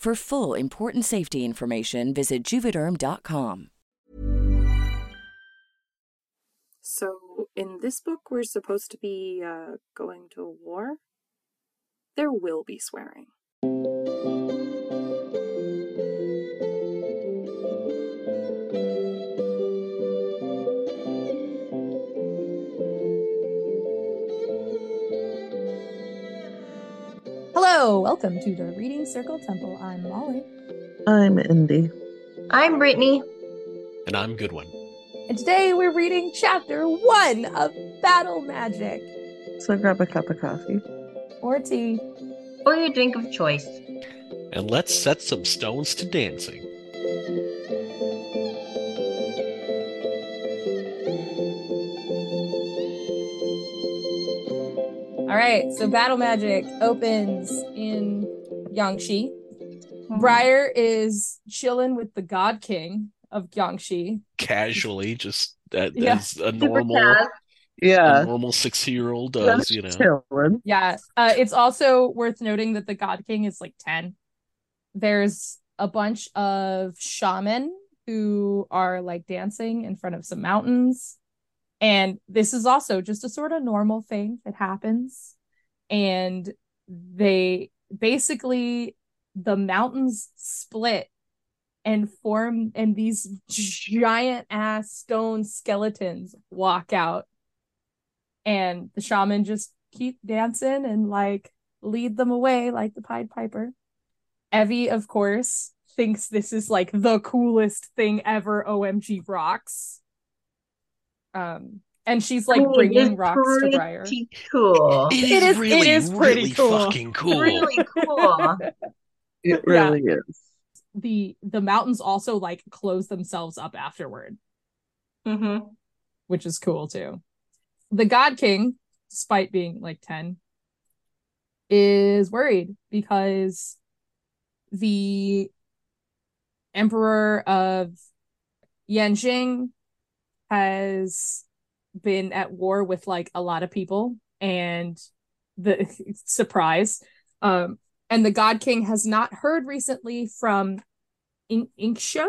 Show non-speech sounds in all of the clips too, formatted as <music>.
For full important safety information, visit juvederm.com. So, in this book, we're supposed to be uh, going to a war? There will be swearing. Hello, welcome to the Reading Circle Temple. I'm Molly, I'm Indy. I'm Brittany. And I'm Goodwin. and today we're reading chapter one of Battle Magic So grab a cup of coffee. or tea. Or your drink of choice. And let's set some stones to dancing. All right, so Battle Magic opens in Gyongxe. Briar is chilling with the God King of Gyongxe. Casually, just that Yeah. as a normal Taz. a Yeah. normal six year old does, you know. Chillin'. Yeah, uh, it's also worth noting that the God King is like 10. There's a bunch of shaman who are like dancing in front of some mountains. And this is also just a sort of normal thing that happens. And they basically, the mountains split and form, and these giant ass stone skeletons walk out. And the shaman just keep dancing and like lead them away like the Pied Piper. Evie, of course, thinks this is like the coolest thing ever. OMG rocks. Um, and she's like Cool, bringing rocks to Briar. Cool. It is, It is- really, is pretty really cool. fucking cool. Really cool. It <laughs> Yeah. really is. The the mountains also like close themselves up afterward, hmm which is cool too. The God King, despite being like 10, is worried because the Emperor of Yanjing has been at war with like a lot of people and the <laughs> surprise um and the god king has not heard recently from In- Inxia.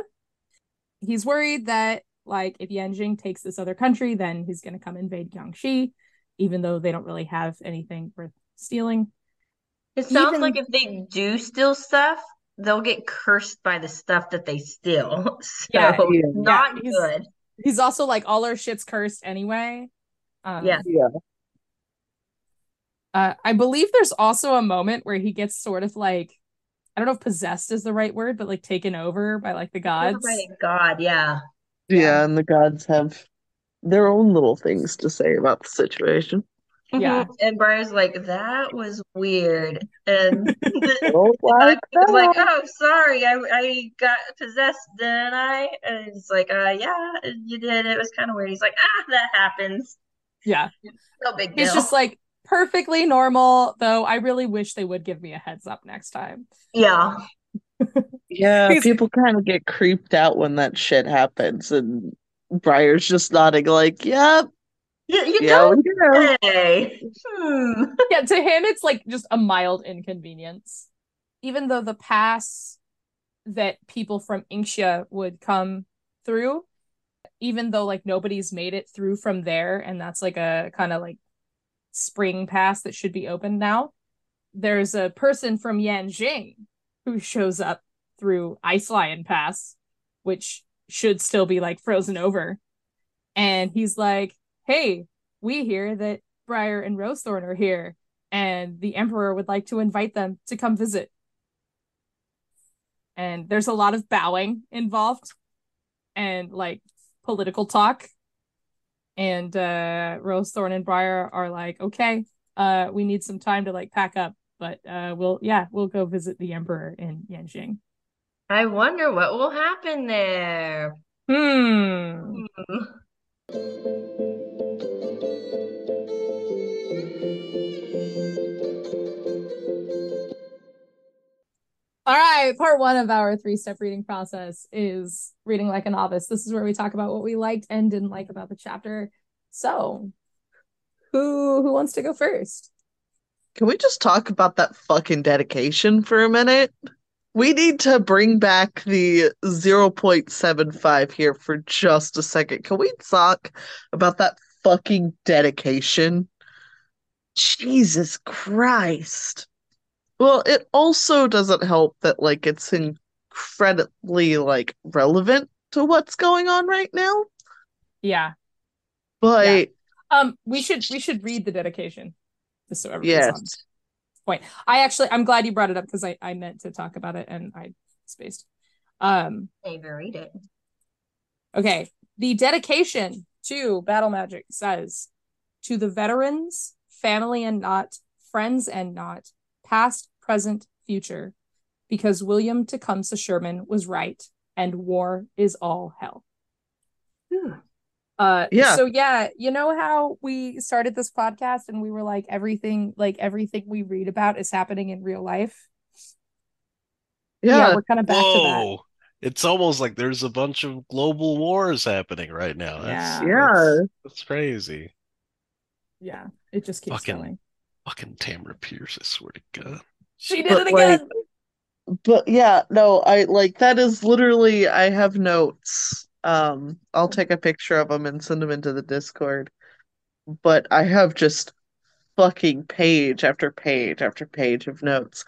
He's worried that like if Yanjing takes this other country then he's going to come invade Gyongxe even though they don't really have anything worth stealing. It sounds Even- like if they do steal stuff, they'll get cursed by the stuff that they steal. <laughs> So Yeah, yeah. not Yeah, he's- good. He's also like all our shit's cursed anyway. Um, Yeah. Yeah. Uh, I believe there's also a moment where he gets sort of like, I don't know if possessed is the right word, but like taken over by like the gods. Right, God, yeah. Yeah, and the gods have their own little things to say about the situation. Yeah. Mhm. And Briar's like, that was weird. And the Don't like was like, oh, sorry, I, I got possessed, didn't I? And it's like, uh, yeah, you did. It was kind of weird. He's like, ah, that happens. Yeah. No big deal. It's just like perfectly normal, though I really wish they would give me a heads up next time. yeah. Yeah, people kind of get creeped out when that shit happens, and Briar's just nodding like, "Yep, You, you yeah, don't we do." say. Hmm. Yeah, to him, it's like just a mild inconvenience. Even though the pass that people from Inxia would come through, even though like nobody's made it through from there, and that's like a kind of like spring pass that should be open now. There's a person from Yanjing who shows up through Ice Lion Pass, which should still be like frozen over. And he's like, Hey, we hear that Briar and Rosethorn are here, and the Emperor would like to invite them to come visit. And there's a lot of bowing involved and like political talk. And uh Rosethorn and Briar are like, okay, uh, we need some time to like pack up, but uh we'll yeah, we'll go visit the Emperor in Yanjing. I wonder what will happen there. Hmm. Hmm. All right, part one of our three step reading process is reading like a novice. This is where we talk about what we liked and didn't like about the chapter. So, who who wants to go first? Can we just talk about that fucking dedication for a minute? We need to bring back the 0.75 here for just a second. Can we talk about that fucking dedication? Jesus Christ. Well, it also doesn't help that like it's incredibly like relevant to what's going on right now. Yeah. But Um, we should we should read the dedication. Just so everybody's on point. I actually I'm glad you brought it up because I I meant to talk about it and I spaced. Um, Can't read it. okay. The dedication to Battle Magic says to the veterans, family and not, friends and not, past, present, future, because William Tecumseh Sherman was right and war is all hell. Uh Yeah. so yeah, you know how we started this podcast and we were like everything like everything we read about is happening in real life. Yeah. we're kind of back to Whoa. It's almost like there's a bunch of global wars happening right now. That's, Yeah. Yeah. that's, that's crazy. Yeah, it just keeps Fucking- going. Fucking Tamora Pierce, I swear to God. She did But, it like, again. But yeah, no, I like that is literally I have notes. Um, I'll take a picture of them and send them into the Discord. But I have just fucking page after page after page of notes.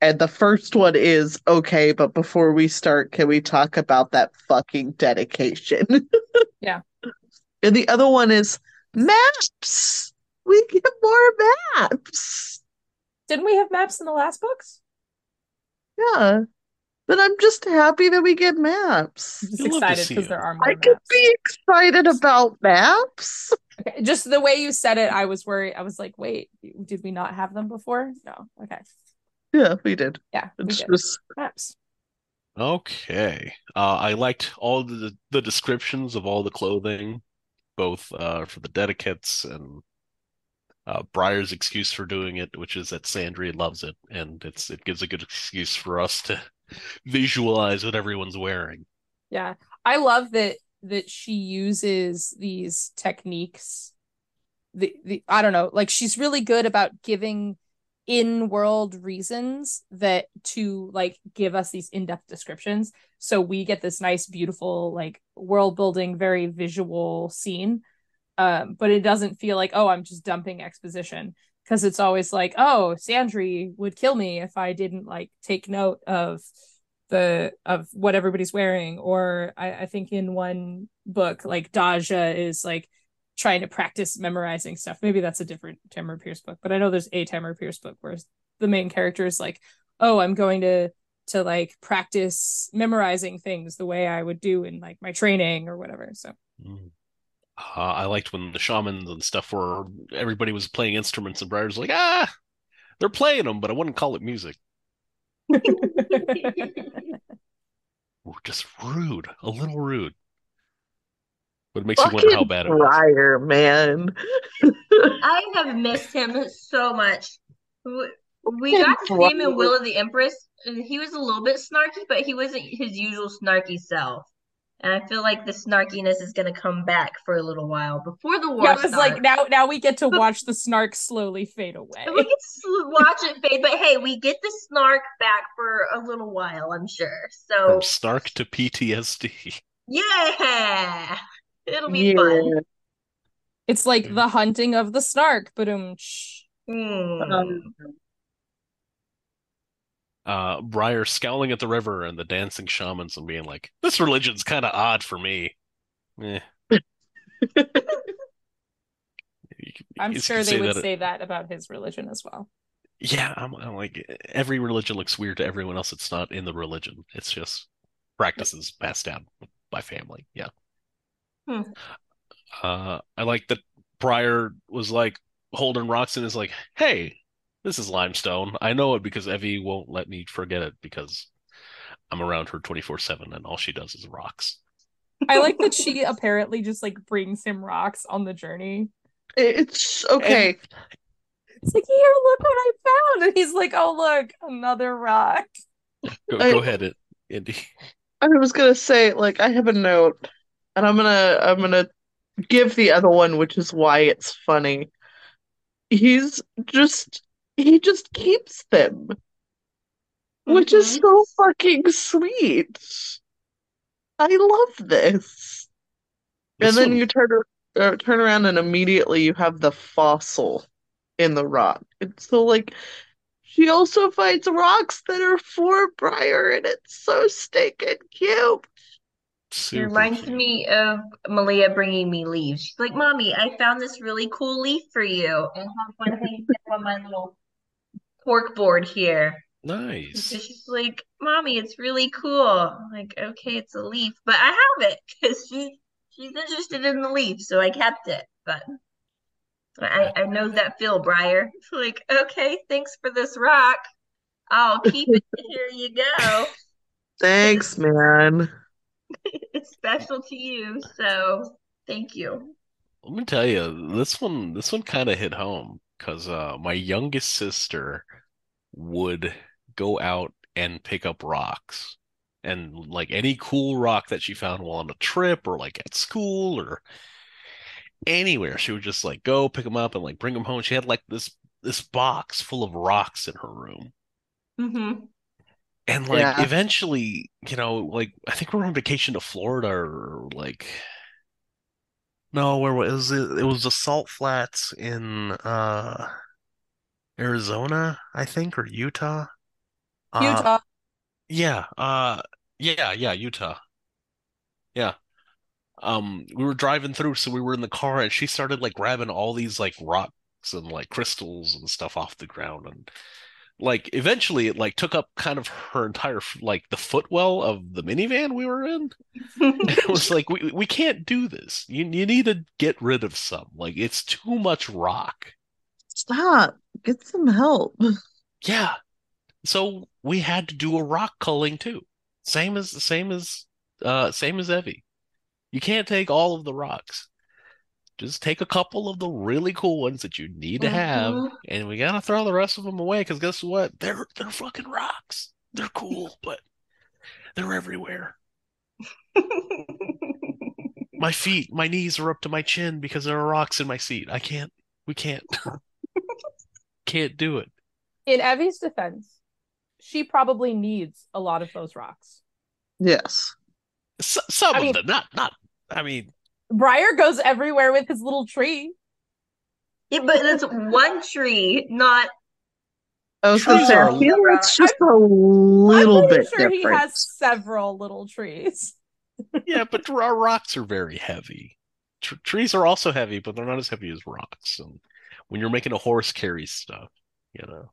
And the first one is okay, but before we start, can we talk about that fucking dedication? <laughs> Yeah. And the other one is maps. We get more maps. Didn't we have maps in the last books? Yeah. But I'm just happy that we get maps. I'm just You'll love to excited because there are more I could be excited about maps. Okay, just the way you said it, I was worried. I was like, wait, did we not have them before? No. Okay. Yeah, we did. Yeah, we It's did. just Maps. Okay. Uh, I liked all the the descriptions of all the clothing, both uh, for the dedicates and uh, Briar's excuse for doing it, which is that Sandry loves it, and it's it gives a good excuse for us to <laughs> visualize what everyone's wearing. Yeah. I love that that she uses these techniques. The the I don't know, like she's really good about giving in-world reasons that to like give us these in-depth descriptions. So we get this nice, beautiful, like world building, very visual scene. Um, but it doesn't feel like, oh, I'm just dumping exposition. Because it's always like, oh, Sandry would kill me if I didn't like take note of the of what everybody's wearing or I, I think in one book like Daja is like trying to practice memorizing stuff maybe that's a different Tamora Pierce book but I know there's a Tamora Pierce book where the main character is like oh I'm going to to like practice memorizing things the way I would do in like my training or whatever so Mm. Uh, I liked when the shamans and stuff were everybody was playing instruments and Briar's like, ah, they're playing them, but I wouldn't call it music. <laughs> Ooh, just rude, a little rude. But it makes you wonder how bad it was. Man. <laughs> I have missed him so much. We we got to see him in Will of the Empress, and he was a little bit snarky, but he wasn't his usual snarky self. And I feel like the snarkiness is gonna come back for a little while before the war yeah, it's starts. like now now we get to watch the snark slowly fade away we can sl- watch it fade, but hey, we get the snark back for a little while, I'm sure. So From Snark to PTSD. yeah, it'll be Yeah. fun. It's like Mm. the hunting of the snark, but um Hmm. Um, Uh, Briar scowling at the river and the dancing shamans and being like, "This religion's kind of odd for me." Eh. <laughs> I'm sure they say would that it- say that about his religion as well. Yeah, I'm, I'm like every religion looks weird to everyone else. It's not in the religion. It's just practices passed down by family. Yeah. Hmm. Uh, I like that Briar was like holding rocks and is like, "Hey, this is limestone. I know it because Evie won't let me forget it because I'm around her 24/7 and all she does is rocks." I like that she apparently just like brings him rocks on the journey. It's okay. It's like, here, look what I found. And he's like, oh, look, another rock. Go, I- go ahead, it- Indy. I was gonna say, like, I have a note, and I'm gonna I'm gonna give the other one, which is why it's funny. He's just he just keeps them, which is Mhm. so fucking sweet. I love this. This And then one- you turn uh, turn around and immediately you have the fossil in the rock. It's so like she also finds rocks that are for Briar, and it's so stinking cute. It super reminds cute. me of Malia bringing me leaves. She's like, "Mommy, I found this really cool leaf for you, and have <laughs> one hanging on my little cork board here." And so Nice. she's like, "Mommy, it's really cool." I'm like, "Okay, it's a leaf, but I have it because she she's interested in the leaf, so I kept it." But I I know that Phil Briar. <laughs> It's like, "Okay, thanks for this rock. I'll keep it. <laughs> Here you go. Thanks, <laughs> man. It's special to you, so thank you." Let me tell you, this one, this one kind of hit home because uh, my youngest sister would go out and pick up rocks, and like any cool rock that she found while on a trip or like at school or anywhere, she would just like go pick them up and like bring them home. She had like this this box full of rocks in her room. Mm-hmm. And like Yeah. eventually, you know, like I think we're on vacation to Florida or like no, where was it? It was the Salt Flats in uh Arizona, I think, or Utah. Uh, Utah. yeah, uh yeah, yeah, Utah. Yeah. Um, we were driving through, so we were in the car and she started like grabbing all these like rocks and like crystals and stuff off the ground and like eventually it like took up kind of her entire like the footwell of the minivan we were in. <laughs> It was like we we can't do this. You you need to get rid of some. Like it's too much rock. Stop. Get some help. <laughs> Yeah. So we had to do a rock culling too. Same as same as uh same as Evie. You can't take all of the rocks. Just take a couple of the really cool ones that you need to have, Mhm. and we gotta throw the rest of them away because guess what? They're they're fucking rocks. They're cool, <laughs> but they're everywhere. <laughs> My feet, my knees are up to my chin because there are rocks in my seat. I can't. We can't. <laughs> Can't do it. In Evie's defense, she probably needs a lot of those rocks. Yes. S some I of mean- them, not not. I mean, Briar goes everywhere with his little tree. Yeah, but that's one tree, not I was gonna Trees say, are I a feel it's just a little I'm bit sure he has several little trees. <laughs> yeah, but our rocks are very heavy. Tr trees are also heavy, but they're not as heavy as rocks. And when you're making a horse carry stuff, you know,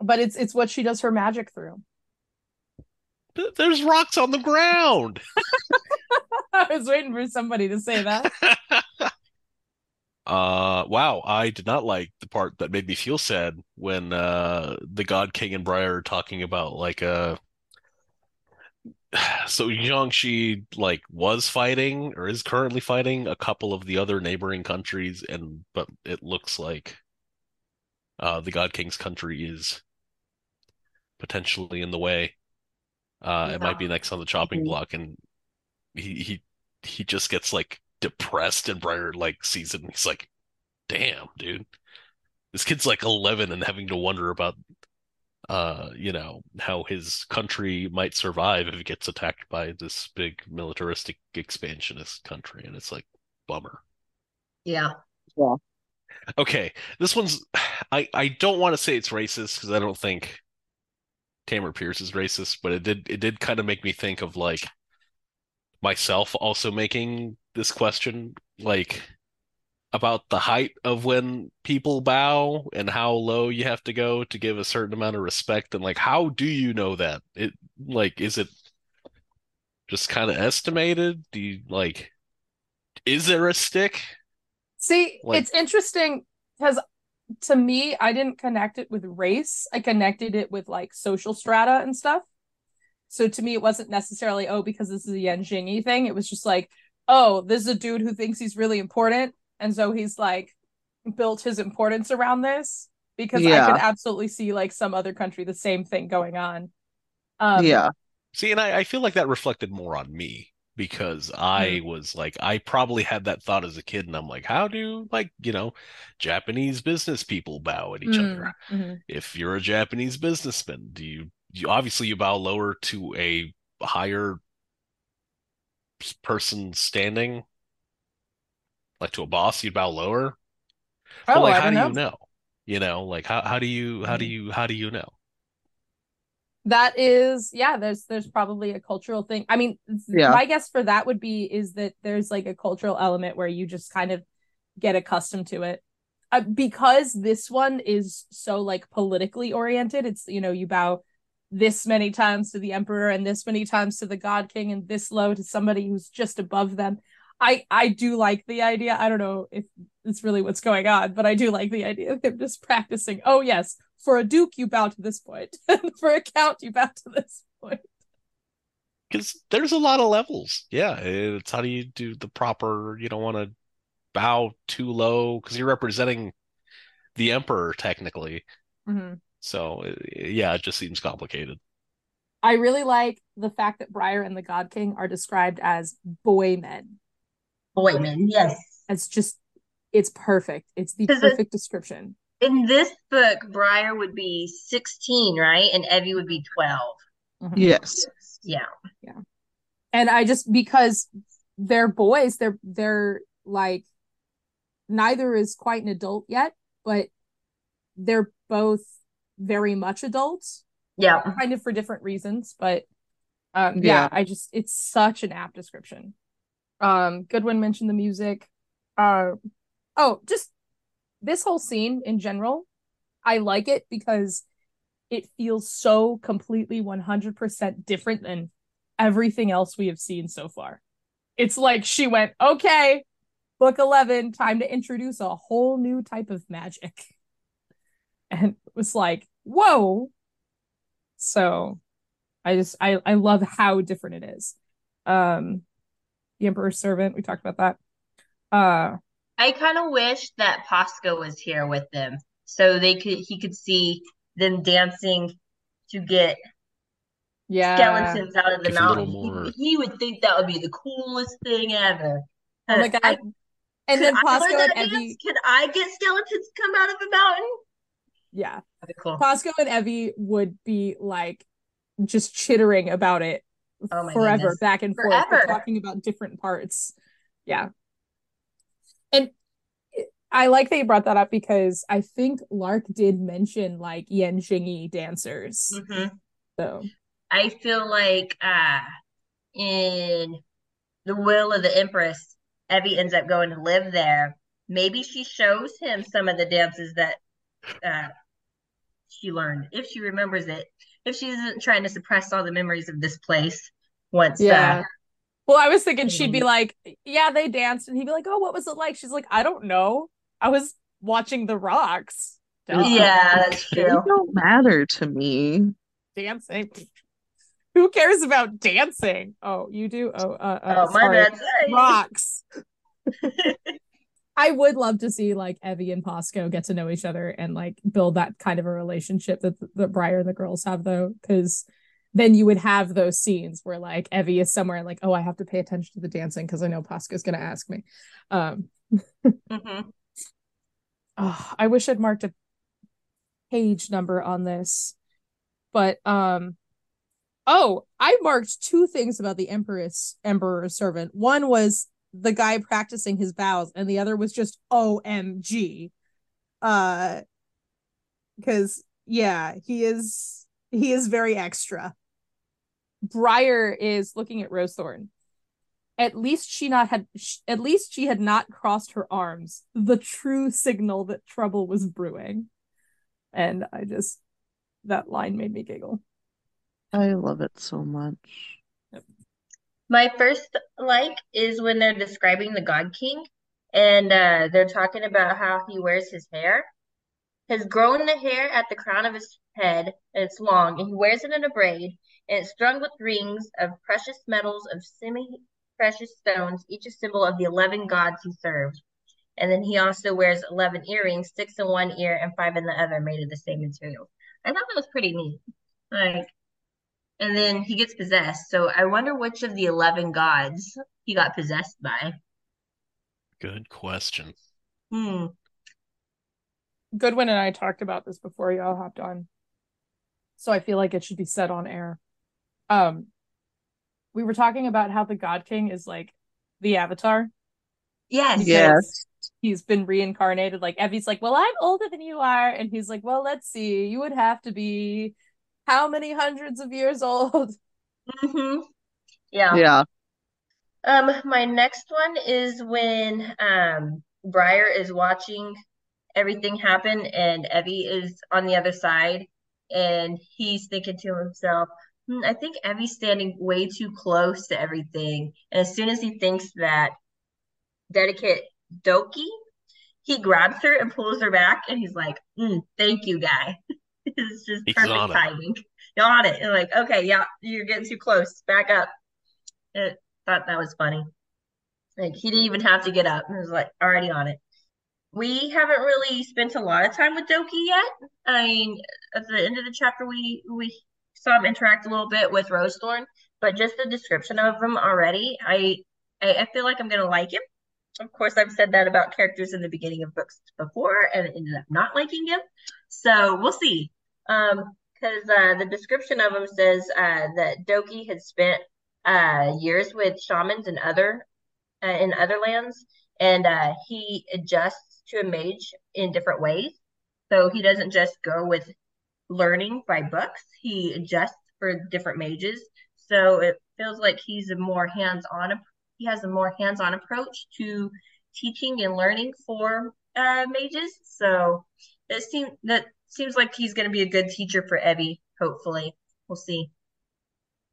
But it's it's what she does her magic through. There's rocks on the ground. <laughs> <laughs> I was waiting for somebody to say that. <laughs> Uh, wow, I did not like the part that made me feel sad when uh the God King and Briar are talking about like uh <sighs> so Jiangxi like was fighting or is currently fighting a couple of the other neighboring countries and but it looks like uh the God King's country is potentially in the way. Uh it might be next on the chopping Mhm. block and he he he just gets like depressed and Briar like sees it and he's like, damn, dude. This kid's like 11 and having to wonder about uh, you know, how his country might survive if it gets attacked by this big militaristic expansionist country. And it's like, bummer. Yeah. Yeah. Okay, this one's I I don't want to say it's racist because I don't think Tamora Pierce is racist, but it did it did kind of make me think of like myself also making this question like about the height of when people bow and how low you have to go to give a certain amount of respect and like how do you know that? It like is it just kind of estimated? Do you like is there a stick? See, Like- it's interesting because to me, I didn't connect it with race. I connected it with like social strata and stuff. So to me, it wasn't necessarily, oh, because this is a Yanjingyi thing. It was just like, oh, this is a dude who thinks he's really important. And so he's like built his importance around this because I could absolutely see like some other country, the same thing going on. Um, yeah. See, and I, I feel like that reflected more on me because I was like, I probably had that thought as a kid, and I'm like, how do like, you know, Japanese business people bow at each mm, other? mhm. If you're a Japanese businessman, do you, you obviously you bow lower to a higher person standing? Like to a boss, you'd bow lower? But Oh, like I how don't know. you know? You know, like how how do you how do Mhm. you how do you know? That is, yeah, there's there's probably a cultural thing. I mean, Yeah. my guess for that would be is that there's like a cultural element where you just kind of get accustomed to it. Uh, because this one is so like politically oriented, it's you know, you bow this many times to the emperor and this many times to the god king and this low to somebody who's just above them. I I do like the idea. I don't know if it's really what's going on, but I do like the idea of him just practicing. Oh yes, for a duke you bow to this point, point <laughs> for a count you bow to this point. Because there's a lot of levels. Yeah, it's how do you do the proper, you don't want to bow too low because you're representing the emperor technically. Mm-hmm. So uh, yeah, it just seems complicated. I really like the fact that Briar and the God King are described as boy men. Boy men, yes. It's just, it's perfect. It's the 'Cause it- perfect description. In this book, Briar would be 16, right? And Evie would be 12. Mhm. Yes. Yeah. Yeah. and I just because they're boys, they're they're like neither is quite an adult yet, but they're both very much adults, Yeah. kind of for different reasons. But um, yeah, Yeah. I just it's such an apt description. Um, Goodwin mentioned the music. Uh, oh, just this whole scene in general, I like it because it feels so completely 100% different than everything else we have seen so far. It's like she went, okay, book 11, time to introduce a whole new type of magic. <laughs> And it was like, whoa. So I just, I, I love how different it is. Um, the Emperor's Servant, we talked about that. Uh, I kind of wish that Posco was here with them so they could he could see them dancing to get yeah. skeletons out of the Give mountain. more- He, he would think that would be the coolest thing ever. Oh my god. I- and then I learn Posco that and dance? Evie, Could I get skeletons to come out of the mountain? Yeah. Cool. Posco and Evie would be like just chittering about it Oh forever, goodness. back and forth, talking about different parts. Yeah. And I like that you brought that up because I think Lark did mention like Yanjingyi dancers. hmm So I feel like uh in The Will of the Empress, Evie ends up going to live there. Maybe she shows him some of the dances that uh she learned, if she remembers it. If she isn't trying to suppress all the memories of this place once Yeah. uh well, I was thinking she'd be Mhm. like, Yeah, they danced, and he'd be like, Oh, what was it like? She's like, I don't know. I was watching the rocks. Duh. Yeah, that's They true. don't matter to me. Dancing. <laughs> Who cares about dancing? Oh, you do? Oh, uh, uh Oh, my sorry. bad. Rocks. <laughs> I would love to see like Evie and Posco get to know each other and like build that kind of a relationship that that Briar and the girls have though, because then you would have those scenes where like Evie is somewhere like, oh, I have to pay attention to the dancing because I know Posco's gonna ask me. Um, <laughs> Mhm. oh, I wish I'd marked a page number on this, but um, oh, I marked two things about the Empress Emperor's servant. One was the guy practicing his bows and the other was just omg uh because yeah he is he is very extra. Briar is looking at rosethorn at least she not had at least she had not crossed her arms the true signal that trouble was brewing. And i just that line made me giggle. I love it so much. My first like is when they're describing the God King and uh, they're talking about how he wears his hair. Has grown the hair at the crown of his head, and it's long, and he wears it in a braid, and it's strung with rings of precious metals of semi-precious stones, each a symbol of the eleven gods he served. And then he also wears eleven earrings, six in one ear and five in the other, made of the same material. I thought that was pretty neat. Like and then he gets possessed. So I wonder which of the 11 gods he got possessed by. Good question. Hmm. goodwin and i talked about this before y'all hopped on so i feel like it should be said on air um we were talking about how the god king is like the avatar Yes. Yes. he's been reincarnated like evie's like well i'm older than you are and he's like well let's see you would have to be how many hundreds of years old <laughs> hmm Yeah. Yeah. Um, my next one is when um Briar is watching everything happen and Evie is on the other side and he's thinking to himself, hmm, I think Evie's standing way too close to everything. And as soon as he thinks that dedicate Dokyi, he grabs her and pulls her back and he's like, mm, thank you, guy. <laughs> it's just He's perfect timing. You're on it. And like, okay, yeah, you're getting too close. Back up. I thought that was funny. Like he didn't even have to get up. He was like already on it. We haven't really spent a lot of time with Dokyi yet. I mean, at the end of the chapter, we we saw him interact a little bit with Rosethorn, but just the description of him already, I I, I feel like I'm gonna like him. Of course, I've said that about characters in the beginning of books before, and ended up not liking him. So we'll see. Um, because uh, the description of him says uh, that Dokyi had spent uh, years with shamans and other uh, in other lands, and uh, he adjusts to a mage in different ways. So he doesn't just go with learning by books; he adjusts for different mages. So it feels like he's a more hands-on. He has a more hands-on approach to teaching and learning for uh, mages. So it seems that seems like he's going to be a good teacher for Evie. Hopefully, we'll see.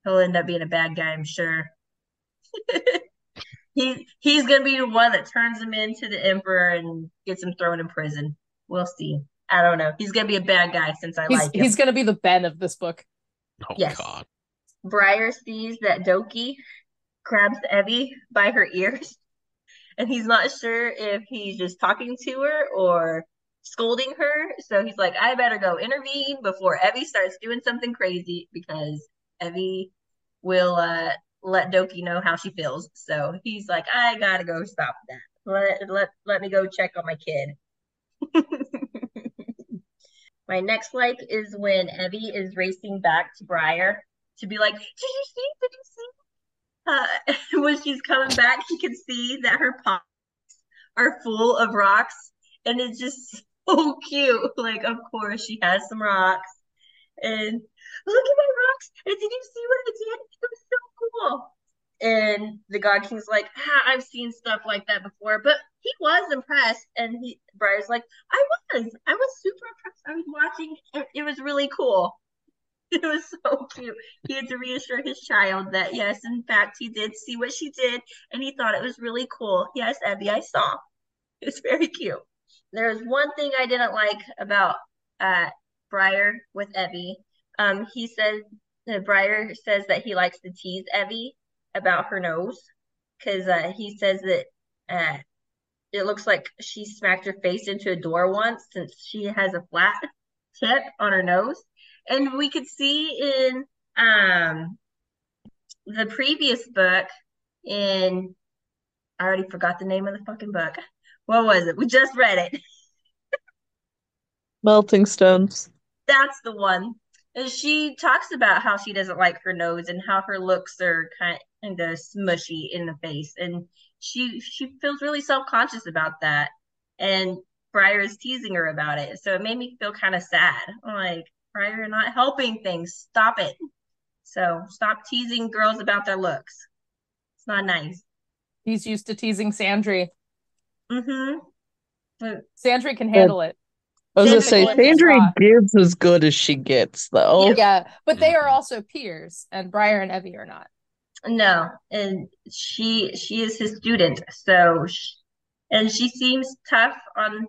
He'll end up being a bad guy, I'm sure. <laughs> he he's gonna be the one that turns him into the emperor and gets him thrown in prison. We'll see. I don't know. He's gonna be a bad guy since I he's, like him. he's gonna be the ben of this book Oh Yes. God. Briar sees that Dokyi grabs Evie by her ears, <laughs> and he's not sure if he's just talking to her or scolding her. So he's like, I better go intervene before Evie starts doing something crazy because Evie will uh, let Dokyi know how she feels. So he's like, I gotta go stop that. Let let let me go check on my kid. <laughs> My next like is when Evie is racing back to Briar to be like, Did you see? Did you see? Uh, <laughs> when she's coming back, she can see that her pockets are full of rocks, and it's just so <laughs> oh, cute. Like, of course, she has some rocks, and look at my rocks. And did you see what I did? It was so cool. And the God King's like, I've seen stuff like that before, but he was impressed. And he, Briar's like, I was, I was super impressed. I was watching, it, it was really cool. <laughs> It was so cute. He had to reassure his child that yes, in fact, he did see what she did, and he thought it was really cool. Yes, Abby, I saw. It was very cute. There's one thing I didn't like about uh Briar with Evie. Um, he says that Briar says that he likes to tease Evie about her nose because uh, he says that uh, it looks like she smacked her face into a door once since she has a flat tip on her nose. And we could see in um, the previous book in I already forgot the name of the fucking book. What was it? We just read it. Melting stones. That's the one. And she talks about how she doesn't like her nose and how her looks are kind of the smushy in the face. And she she feels really self-conscious about that. And Briar is teasing her about it. So it made me feel kind of sad. I'm like, Briar, you're not helping things. Stop it. So stop teasing girls about their looks. It's not nice. He's used to teasing Sandry. Mm-hmm. Sandry can handle it. I was gonna say Sandra Sandry gives as good as she gets, though. Yeah, but they are also peers, and Briar and Evie are not. No, and she she is his student, so sh and she seems tough on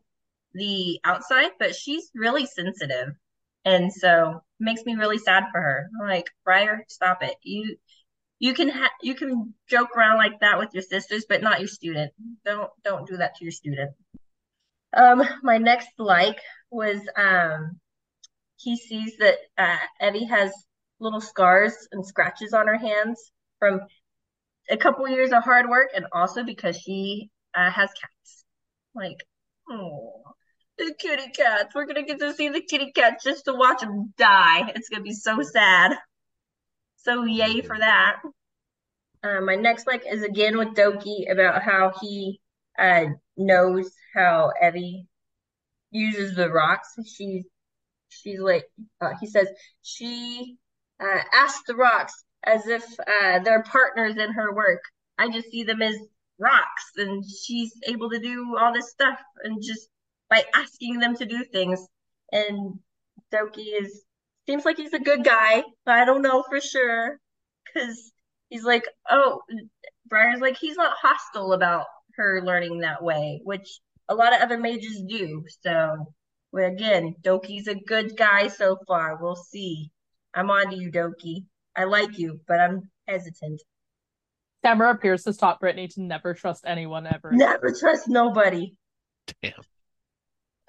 the outside, but she's really sensitive, and so makes me really sad for her. I'm like, Briar, stop it. You you can ha you can joke around like that with your sisters, but not your student. Don't don't do that to your student. Um, my next like was um he sees that uh Evie has little scars and scratches on her hands from a couple years of hard work and also because she uh, has cats. Like, oh, the kitty cats. We're gonna get to see the kitty cats just to watch them die. It's gonna be so sad. So yay for that. Uh, my next like is again with Dokyi about how he uh knows how Evie uses the rocks. She's she's like uh, he says she uh, asks the rocks as if uh, they're partners in her work. I just see them as rocks, and she's able to do all this stuff, and just by asking them to do things. And Dokyi is seems like he's a good guy, but I don't know for sure because he's like, oh, Briar's like he's not hostile about her learning that way, which a lot of other mages do. So, well, again, Dokyi's a good guy so far. We'll see. I'm on to you, Dokyi. I like you, but I'm hesitant. Tamora Pierce has taught Brittany to never trust anyone ever. Never trust nobody. Damn.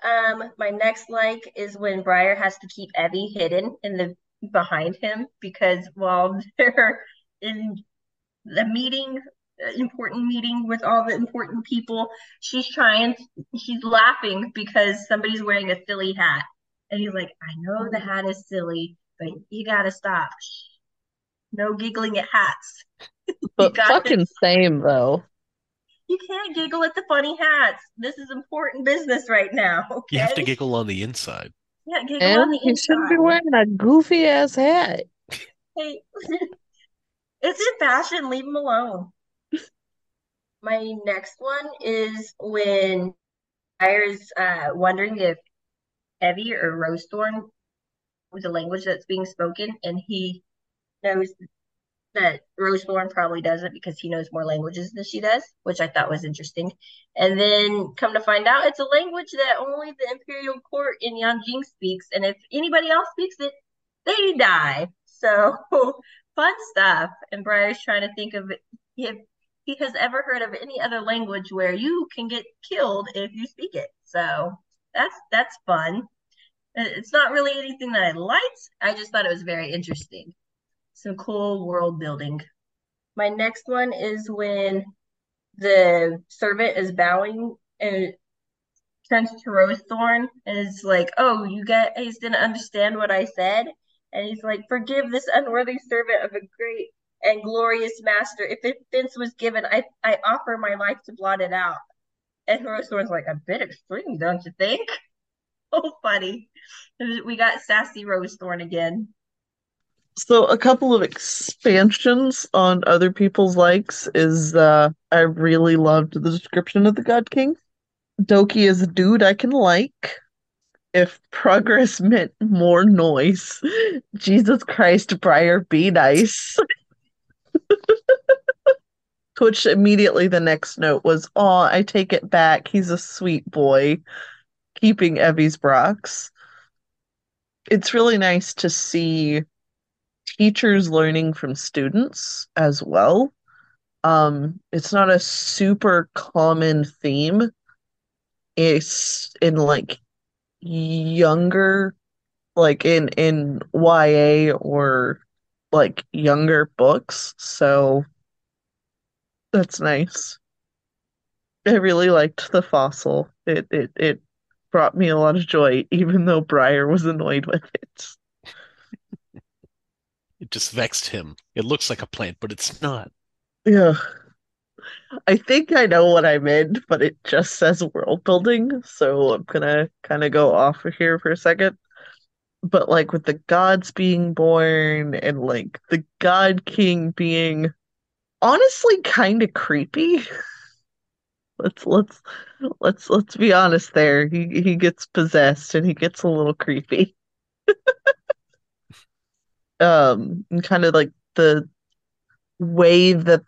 Um, my next like is when Briar has to keep Evie hidden in the behind him because while <laughs> they're in the meeting, important meeting with all the important people, she's trying, she's laughing because somebody's wearing a silly hat. And he's like, I know the hat is silly, but you gotta stop. No giggling at hats. <laughs> But fucking same though. You can't giggle at the funny hats. This is important business right now. <laughs> You have to giggle on the inside. Yeah, giggle on the And the he shouldn't be wearing a goofy ass hat. Hey, <laughs> it's in fashion. Leave him alone. My next one is when Briar's uh, wondering if Evie or Rosethorn was the language that's being spoken, and he knows that Rose Rosethorn probably doesn't because he knows more languages than she does, which I thought was interesting. And then come to find out, it's a language that only the Imperial Court in Yanjing speaks, and if anybody else speaks it, they die. So <laughs> fun stuff. And Briar's trying to think of if he has ever heard of any other language where you can get killed if you speak it. So that's that's fun. Uh, it's not really anything that I liked. I just thought it was very interesting. Some cool world building. My next one is when the servant is bowing and turns to Rosethorn and is like, "Oh, you guys didn't understand what I said." And he's like, "Forgive this unworthy servant of a great and glorious master. If offense was given, I I offer my life to blot it out." And Rosethorn's like, "A bit extreme, don't you think?" <laughs> Oh, funny. We got sassy Rosethorn again. So a couple of expansions on other people's likes is uh I really loved the description of the God King. Dokyi is a dude I can like. If progress <laughs> meant more noise. <laughs> Jesus Christ, Briar, be nice. <laughs> Which immediately the next note was, "Aw, I take it back. He's a sweet boy." Keeping Evie's Brox. It's really nice to see teachers learning from students as well. Um, it's not a super common theme. It's in like younger, like in in YA or like younger books, so that's nice. I really liked the fossil. It it it brought me a lot of joy, even though Briar was annoyed with it. It just vexed him. It looks like a plant, but it's not. Yeah. I think I know what I meant, but it just says world building, so I'm gonna kind of go off of here for a second. But like with the gods being born and like the God King being honestly kind of creepy. <laughs> Let's let's let's let's be honest there. He he gets possessed and he gets a little creepy. <laughs> Um, and kind of like the way the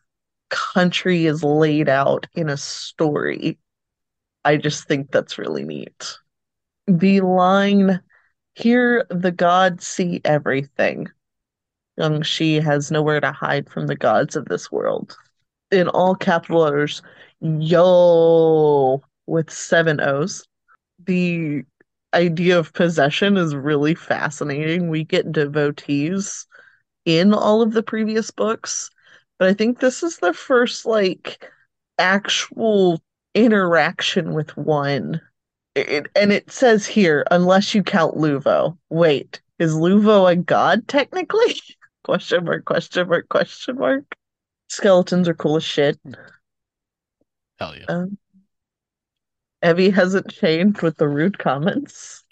country is laid out in a story. I just think that's really neat. The line, here the gods see everything. Gyongxe has nowhere to hide from the gods of this world. In all capital letters, yo, with seven O's. The idea of possession is really fascinating. We get devotees in all of the previous books, but I think this is the first like actual interaction with one. It, and it says here, unless you count Luvo. Wait, is Luvo a god technically? <laughs> question mark, question mark, question mark. Skeletons are cool as shit. Hell yeah. Um, Evie hasn't changed with the rude comments.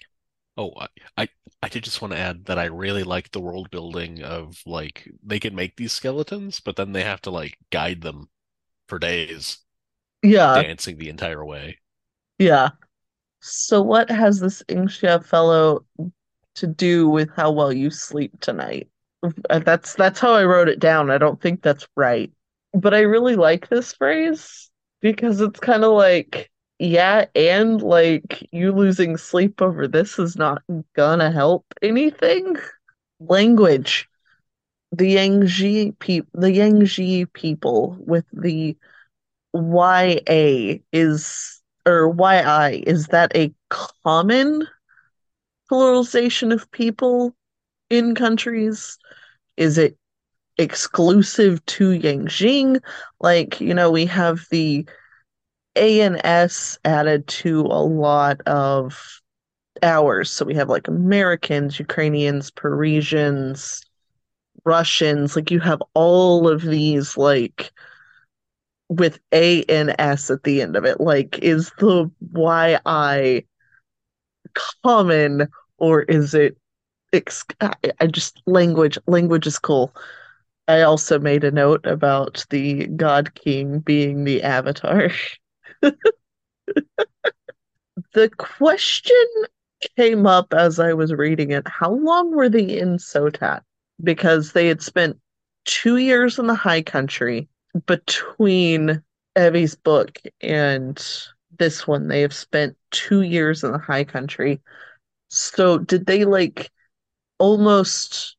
Oh, I, I I did just want to add that I really like the world building of like they can make these skeletons, but then they have to like guide them for days, Yeah, dancing the entire way. yeah. So what has this Inxia fellow to do with how well you sleep tonight? Uh, That's that's how I wrote it down. I don't think that's right. But I really like this phrase because it's kind of like, yeah, and like you losing sleep over this is not gonna help anything. Language. The Yangji people, the Yangji people with the YA is or YI, is that a common pluralization of people in countries? Is it exclusive to Yanjing? Like, you know, we have the A and S added to a lot of hours. So we have like Americans, Ukrainians, Parisians, Russians. Like you have all of these like with A and S at the end of it. Like, is the YI common or is it ex- I, I just language language is cool. I also made a note about the God King being the avatar. <laughs> <laughs> The question came up as I was reading it. How long were they in Sotat? Because they had spent two years in the high country between Evie's book and this one. They have spent two years in the high country. So did they like almost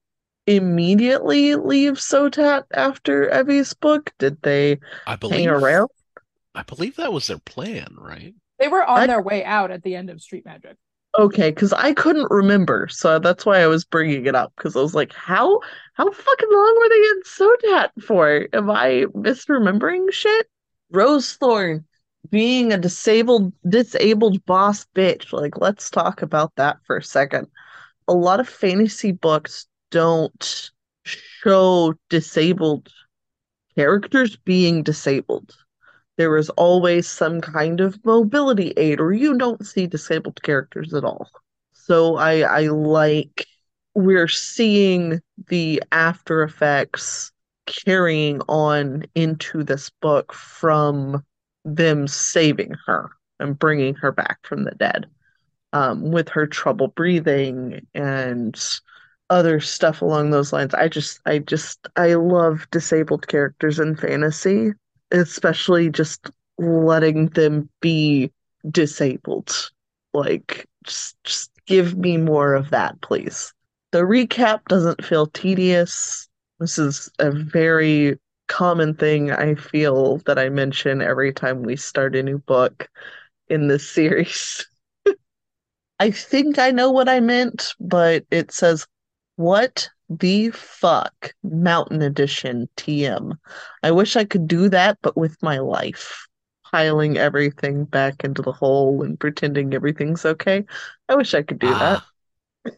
immediately leave Sotat after Evie's book? Did they I hang around? I believe that was their plan, right? They were on I- their way out at the end of Street Magic. Okay, because I couldn't remember, so that's why I was bringing it up. Because I was like, how how fucking long were they in Sotat for? Am I misremembering shit? Rose Thorn being a disabled disabled boss bitch. Like, let's talk about that for a second. A lot of fantasy books don't show disabled characters being disabled. There is always some kind of mobility aid, or you don't see disabled characters at all. So I I like we're seeing the after effects carrying on into this book from them saving her and bringing her back from the dead, um, with her trouble breathing and other stuff along those lines. I just I just I love disabled characters in fantasy especially just letting them be disabled. Like, just, just give me more of that, please. The recap doesn't feel tedious. This is a very common thing I feel that I mention every time we start a new book in this <laughs> series. I think I know what I meant, but it says, What the fuck? Mountain Edition TM. I wish I could do that, but with my life. Piling everything back into the hole and pretending everything's okay. I wish I could do Ah, that.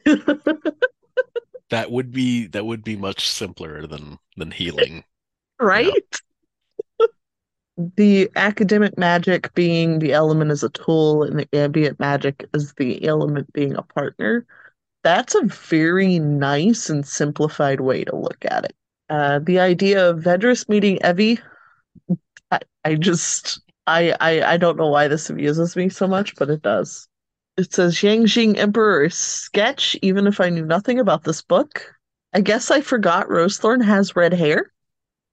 <laughs> that would be that would be much simpler than than healing. <laughs> Right? <laughs> the academic magic being the element as a tool and the ambient magic as the element being a partner. That's a very nice and simplified way to look at it. Uh, the idea of Vedris meeting Evie, I, I just I, I I don't know why this amuses me so much, but it does. It says Yanjing Emperor sketch, even if I knew nothing about this book. I guess I forgot Rosethorn has red hair.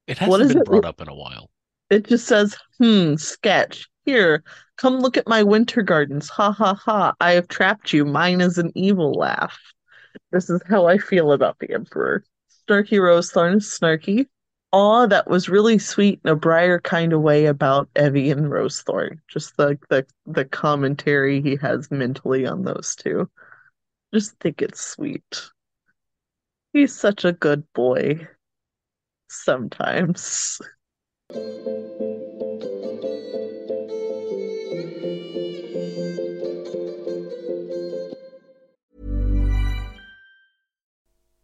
It hasn't is been it? brought up in a while. It just says, hmm, sketch. Here, come look at my winter gardens. Ha ha ha. I have trapped you. Mine is an evil laugh. This is how I feel about the Emperor. Snarky Rosethorn is snarky. Aw, that was really sweet in a Briar kind of way about Evie and Rosethorn. Just the, the the commentary he has mentally on those two. Just think it's sweet. He's such a good boy. Sometimes.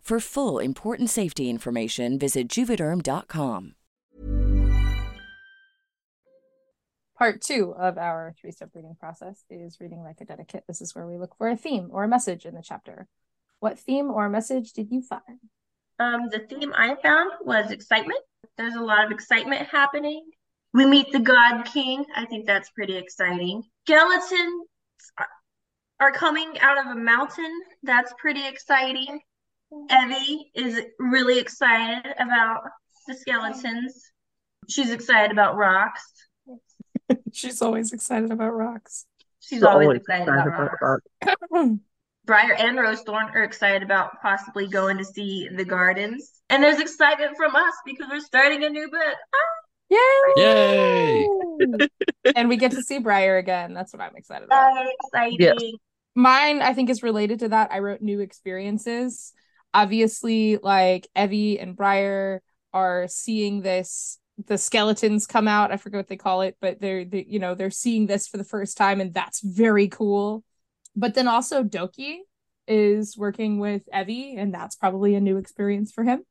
For full important safety information, visit juvederm.com. Part two of our three step reading process is reading like a dedicate. This is where we look for a theme or a message in the chapter. What theme or message did you find? Um, the theme I found was excitement. There's a lot of excitement happening. We meet the God King. I think that's pretty exciting. Skeletons are- are coming out of a mountain. That's pretty exciting. Evie is really excited about the skeletons. She's excited about rocks. <laughs> She's always excited about rocks. She's always, excited, excited about about rocks. that. <clears throat> Briar and Rose Thorn are excited about possibly going to see the gardens. And there's excitement from us because we're starting a new book. Yay! Yay! <laughs> and we get to see Briar again. That's what I'm excited about. Ah, exciting. Yes. Mine, I think, is related to that. I wrote new experiences. Obviously, like Evie and Briar are seeing this, the skeletons come out. I forget what they call it, but they're, they, you know, they're seeing this for the first time, and that's very cool. But then also Dokyi is working with Evie, and that's probably a new experience for him.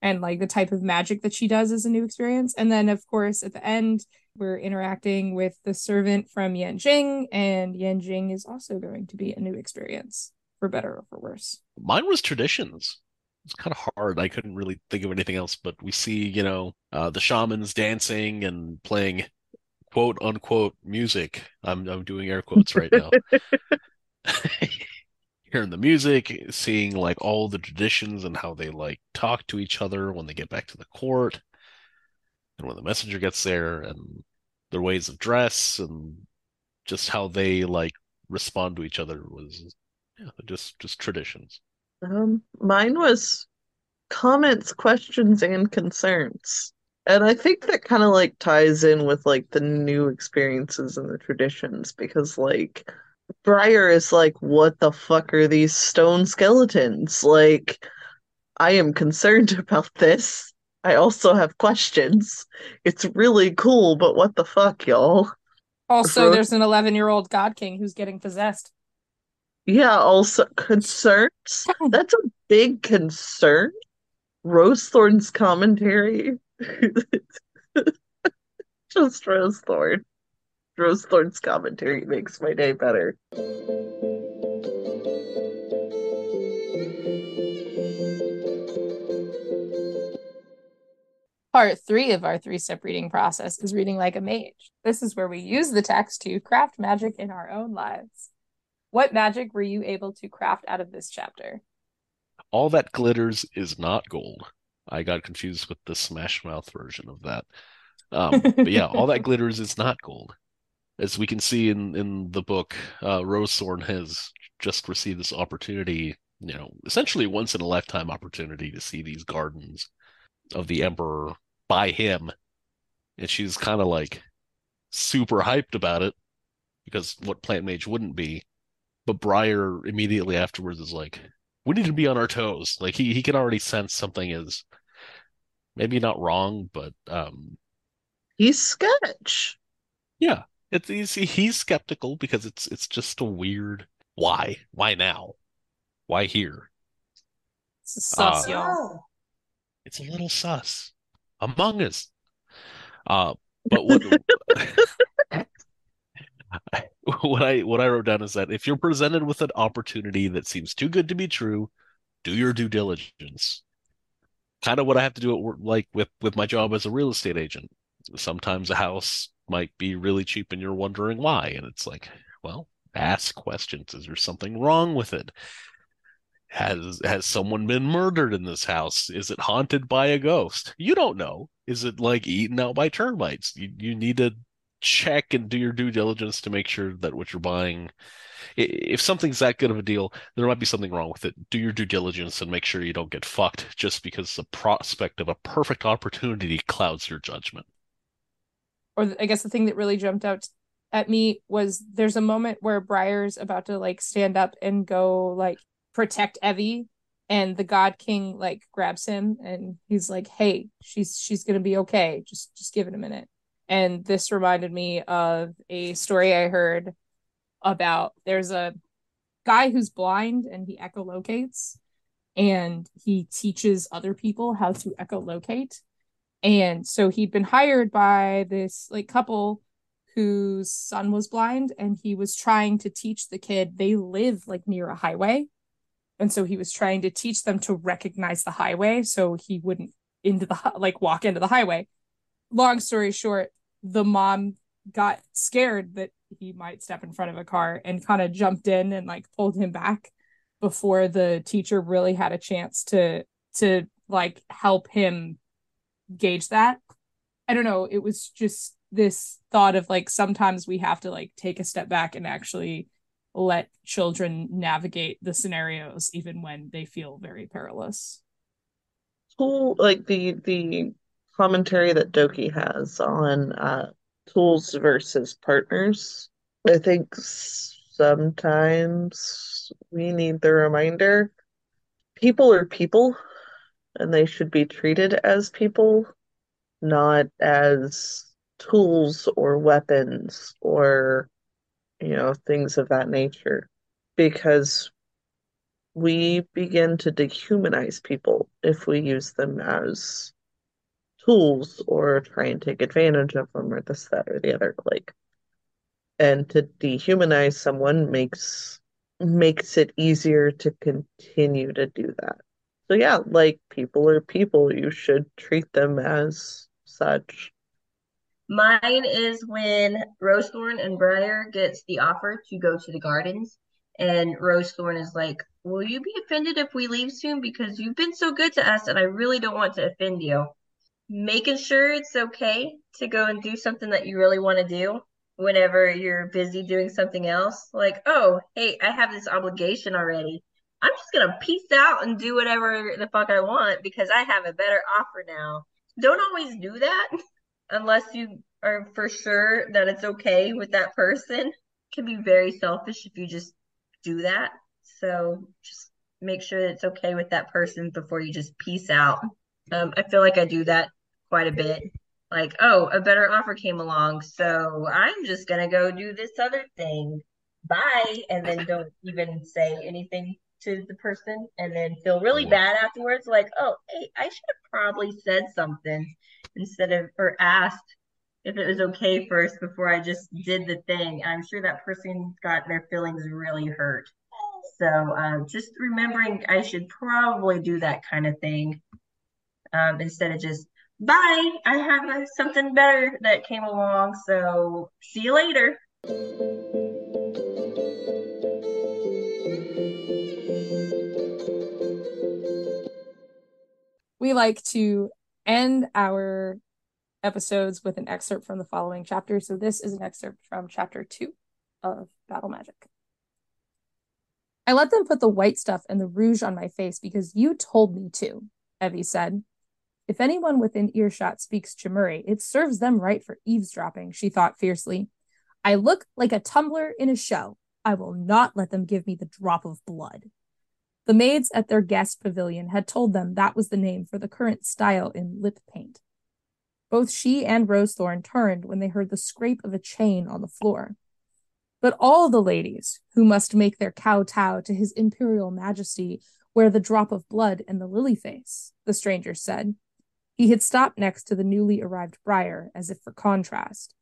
And like the type of magic that she does is a new experience. And then, of course, at the end, we're interacting with the servant from Yanjing, and Yanjing is also going to be a new experience, for better or for worse. Mine was traditions. It's kind of hard. I couldn't really think of anything else, but we see, you know, uh, the shamans dancing and playing quote unquote music. I'm I'm doing air quotes right now. <laughs> <laughs> Hearing the music, seeing like all the traditions and how they like talk to each other when they get back to the court, and when the messenger gets there, and their ways of dress, and just how they like respond to each other was yeah, just just traditions. Um, mine was comments, questions, and concerns. And I think that kind of like ties in with like the new experiences and the traditions because like Briar is like, what the fuck are these stone skeletons? Like, I am concerned <laughs> about this. I also have questions. It's really cool, but what the fuck, y'all? Also, there's an 11 year old God King who's getting possessed. Yeah, also concerns. <laughs> That's a big concern. Rosethorn's commentary. <laughs> Just Rosethorn. Rosethorn's commentary makes my day better. Part three of our three step reading process is reading like a mage. This is where we use the text to craft magic in our own lives. What magic were you able to craft out of this chapter? All that glitters is not gold. I got confused with the Smash Mouth version of that. Um, but yeah, all that <laughs> glitters is not gold. As we can see in, in the book, uh, Rosethorn has just received this opportunity, you know, essentially once in a lifetime opportunity to see these gardens of the Emperor by him. And she's kind of like super hyped about it because what Plant Mage wouldn't be. But Briar immediately afterwards is like, we need to be on our toes. Like he, he can already sense something is maybe not wrong, but um He's sketch. yeah. It's he's, he's skeptical because it's it's just a weird why? Why now? Why here? This is sus, Uh, y'all. It's a little sus. Among Us. Uh, but what <laughs> <laughs> <laughs> <laughs> what I what I wrote down is that if you're presented with an opportunity that seems too good to be true, do your due diligence. Kind of what I have to do at work, like with with my job as a real estate agent. Sometimes a house might be really cheap and you're wondering why, and it's like, well, ask questions. Is there something wrong with it? Has has someone been murdered in this house? Is it haunted by a ghost? You don't know. Is it like eaten out by termites? You you need to check and do your due diligence to make sure that what you're buying if something's that good of a deal, there might be something wrong with it. Do your due diligence and make sure you don't get fucked just because the prospect of a perfect opportunity clouds your judgment. or I guess the thing that really jumped out at me was there's a moment where Briar's about to like stand up and go like protect Evie and the God King like grabs him and he's like, "Hey, she's she's to be okay. Just just give it a minute." And this reminded me of a story I heard about there's a guy who's blind and he echolocates and he teaches other people how to echolocate. And so he'd been hired by this like couple whose son was blind and he was trying to teach the kid they live like near a highway. And so he was trying to teach them to recognize the highway so he wouldn't into the <laughs> like walk into the highway long story short the mom got scared that he might step in front of a car and kind of jumped in and like pulled him back before the teacher really had a chance to to like help him gauge that. I don't know. It was just this thought of like sometimes we have to like take a step back and actually let children navigate the scenarios even when they feel very perilous. Tool like the the commentary that Dokyi has on uh tools versus partners. I think sometimes we need the reminder people are people and they should be treated as people, not as tools or weapons or you know things of that nature because we begin to dehumanize people if we use them as tools or try and take advantage of them or this, that, or the other. Like, and to dehumanize someone makes makes it easier to continue to do that. So yeah, like people are people. You should treat them as such. Mine is when Rosethorn and Briar gets the offer to go to the gardens, and Rosethorn is like, "Will you be offended if we leave soon? Because you've been so good to us, and I really don't want to offend you." Making sure it's okay to go and do something that you really want to do whenever you're busy doing something else. Like, oh, hey, I have this obligation already. I'm just gonna peace out and do whatever the fuck I want because I have a better offer now. Don't always do that <laughs> unless you are for sure that it's okay with that person. It can be very selfish if you just do that. So just make sure that it's okay with that person before you just peace out. Um, I feel like I do that quite a bit. Like, oh, a better offer came along, so I'm just gonna go do this other thing. Bye, and then don't even say anything to the person, and then feel really bad afterwards. Like, oh, hey, I should have probably said something instead of or asked if it was okay first before I just did the thing. I'm sure that person got their feelings really hurt. So um, just remembering I should probably do that kind of thing um, instead of just bye. I have uh, something better that came along, so see you later. We like to end our episodes with an excerpt from the following chapter. So this is an excerpt from chapter two of Battle Magic. I let them put the white stuff and the rouge on my face because you told me to, Evie said. If anyone within earshot speaks Chammuri, it serves them right for eavesdropping, she thought fiercely. I look like a tumbler in a show. I will not let them give me the drop of blood. The maids at their guest pavilion had told them that was the name for the current style in lip paint. Both she and Rosethorn turned when they heard the scrape of a chain on the floor. But all the ladies who must make their kowtow to his imperial majesty wear the drop of blood and the lily face, the stranger said. He had stopped next to the newly arrived Briar, as if for contrast.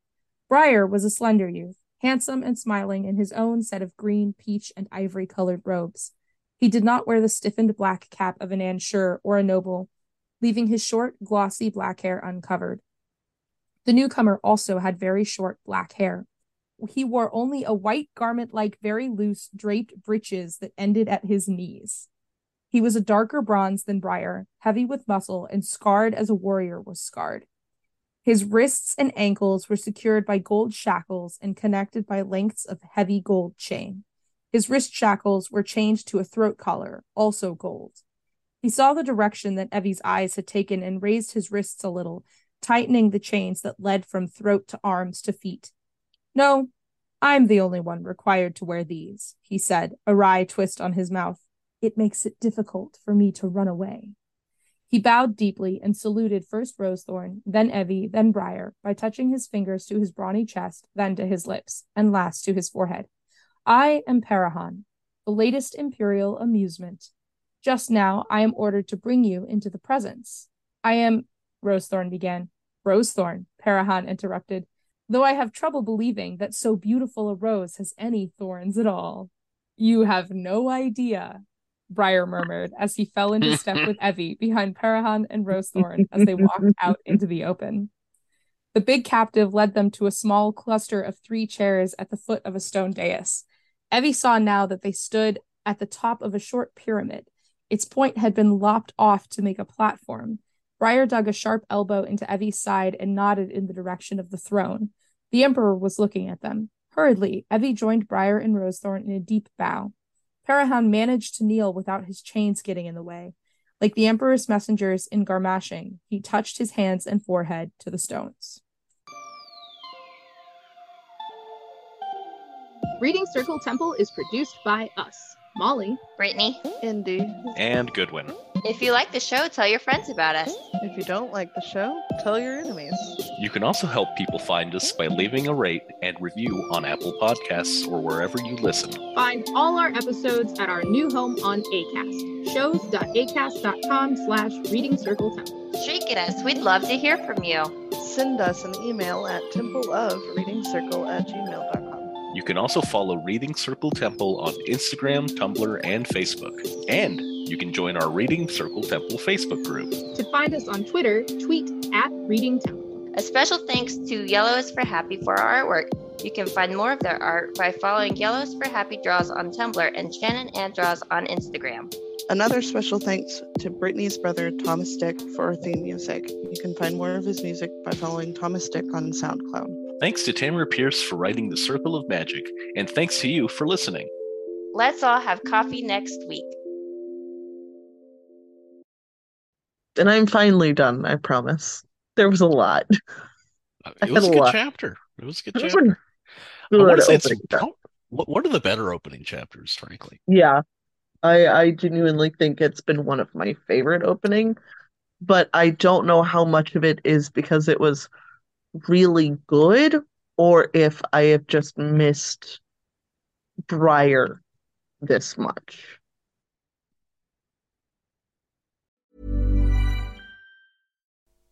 Briar was a slender youth, handsome and smiling in his own set of green, peach, and ivory colored robes. He did not wear the stiffened black cap of an Anshur or a noble, leaving his short, glossy black hair uncovered. The newcomer also had very short black hair. He wore only a white garment like very loose draped breeches that ended at his knees. He was a darker bronze than Briar, heavy with muscle, and scarred as a warrior was scarred. His wrists and ankles were secured by gold shackles and connected by lengths of heavy gold chain. His wrist shackles were chained to a throat collar, also gold. He saw the direction that Evie's eyes had taken and raised his wrists a little, tightening the chains that led from throat to arms to feet. No, I'm the only one required to wear these, he said, a wry twist on his mouth. It makes it difficult for me to run away. He bowed deeply and saluted first Rosethorn, then Evie, then Briar, by touching his fingers to his brawny chest, then to his lips, and last to his forehead. I am Parahan, the latest imperial amusement. Just now I am ordered to bring you into the presence. I am Rosethorn began. Rosethorn, Parahan interrupted, though I have trouble believing that so beautiful a rose has any thorns at all. You have no idea, Briar murmured as he fell into step with <laughs> Evie behind Parahan and Rosethorn as they walked out into the open. The big captive led them to a small cluster of three chairs at the foot of a stone dais. Evie saw now that they stood at the top of a short pyramid. Its point had been lopped off to make a platform. Briar dug a sharp elbow into Evie's side and nodded in the direction of the throne. The Emperor was looking at them. Hurriedly, Evie joined Briar and Rosethorn in a deep bow. Parahan managed to kneel without his chains getting in the way. Like the Emperor's messengers in Garmashing, he touched his hands and forehead to the stones. Reading Circle Temple is produced by us, Molly, Brittany, Indy. And Goodwin. If you like the show, tell your friends about us. Hmm, if you don't like the show, tell your enemies. You can also help people find us by leaving a rate and review on Apple Podcasts or wherever you listen. Find all our episodes at our new home on ACAST, shows.acast.com slash reading circle temple. Shriek at us. We'd love to hear from you. Send us an email at templeofreadingcircle at gmail.com. You can also follow Reading Circle Temple on Instagram, Tumblr, and Facebook. And you can join our Reading Circle Temple Facebook group. To find us on Twitter, tweet at Reading Temple. A special thanks to Yellow is for Happy for our artwork. You can find more of their art by following Yellow is for Happy Draws on Tumblr and Shannon Anne Draws on Instagram. Another special thanks to Brittany's brother Thomas Dick for our theme music. You can find more of his music by following Thomas Dick on SoundCloud. Thanks to Tamora Pierce for writing The Circle of Magic, and thanks to you for listening. Let's all have coffee next week. And I'm finally done, I promise. There was a lot. <laughs> It was a a good lot. chapter. It was a good It chapter. a I want good to say it's what what are the better opening chapters, frankly? Yeah. I I genuinely think it's been one of my favorite opening, but I don't know how much of it is because it was really good or if I have just missed Briar this much.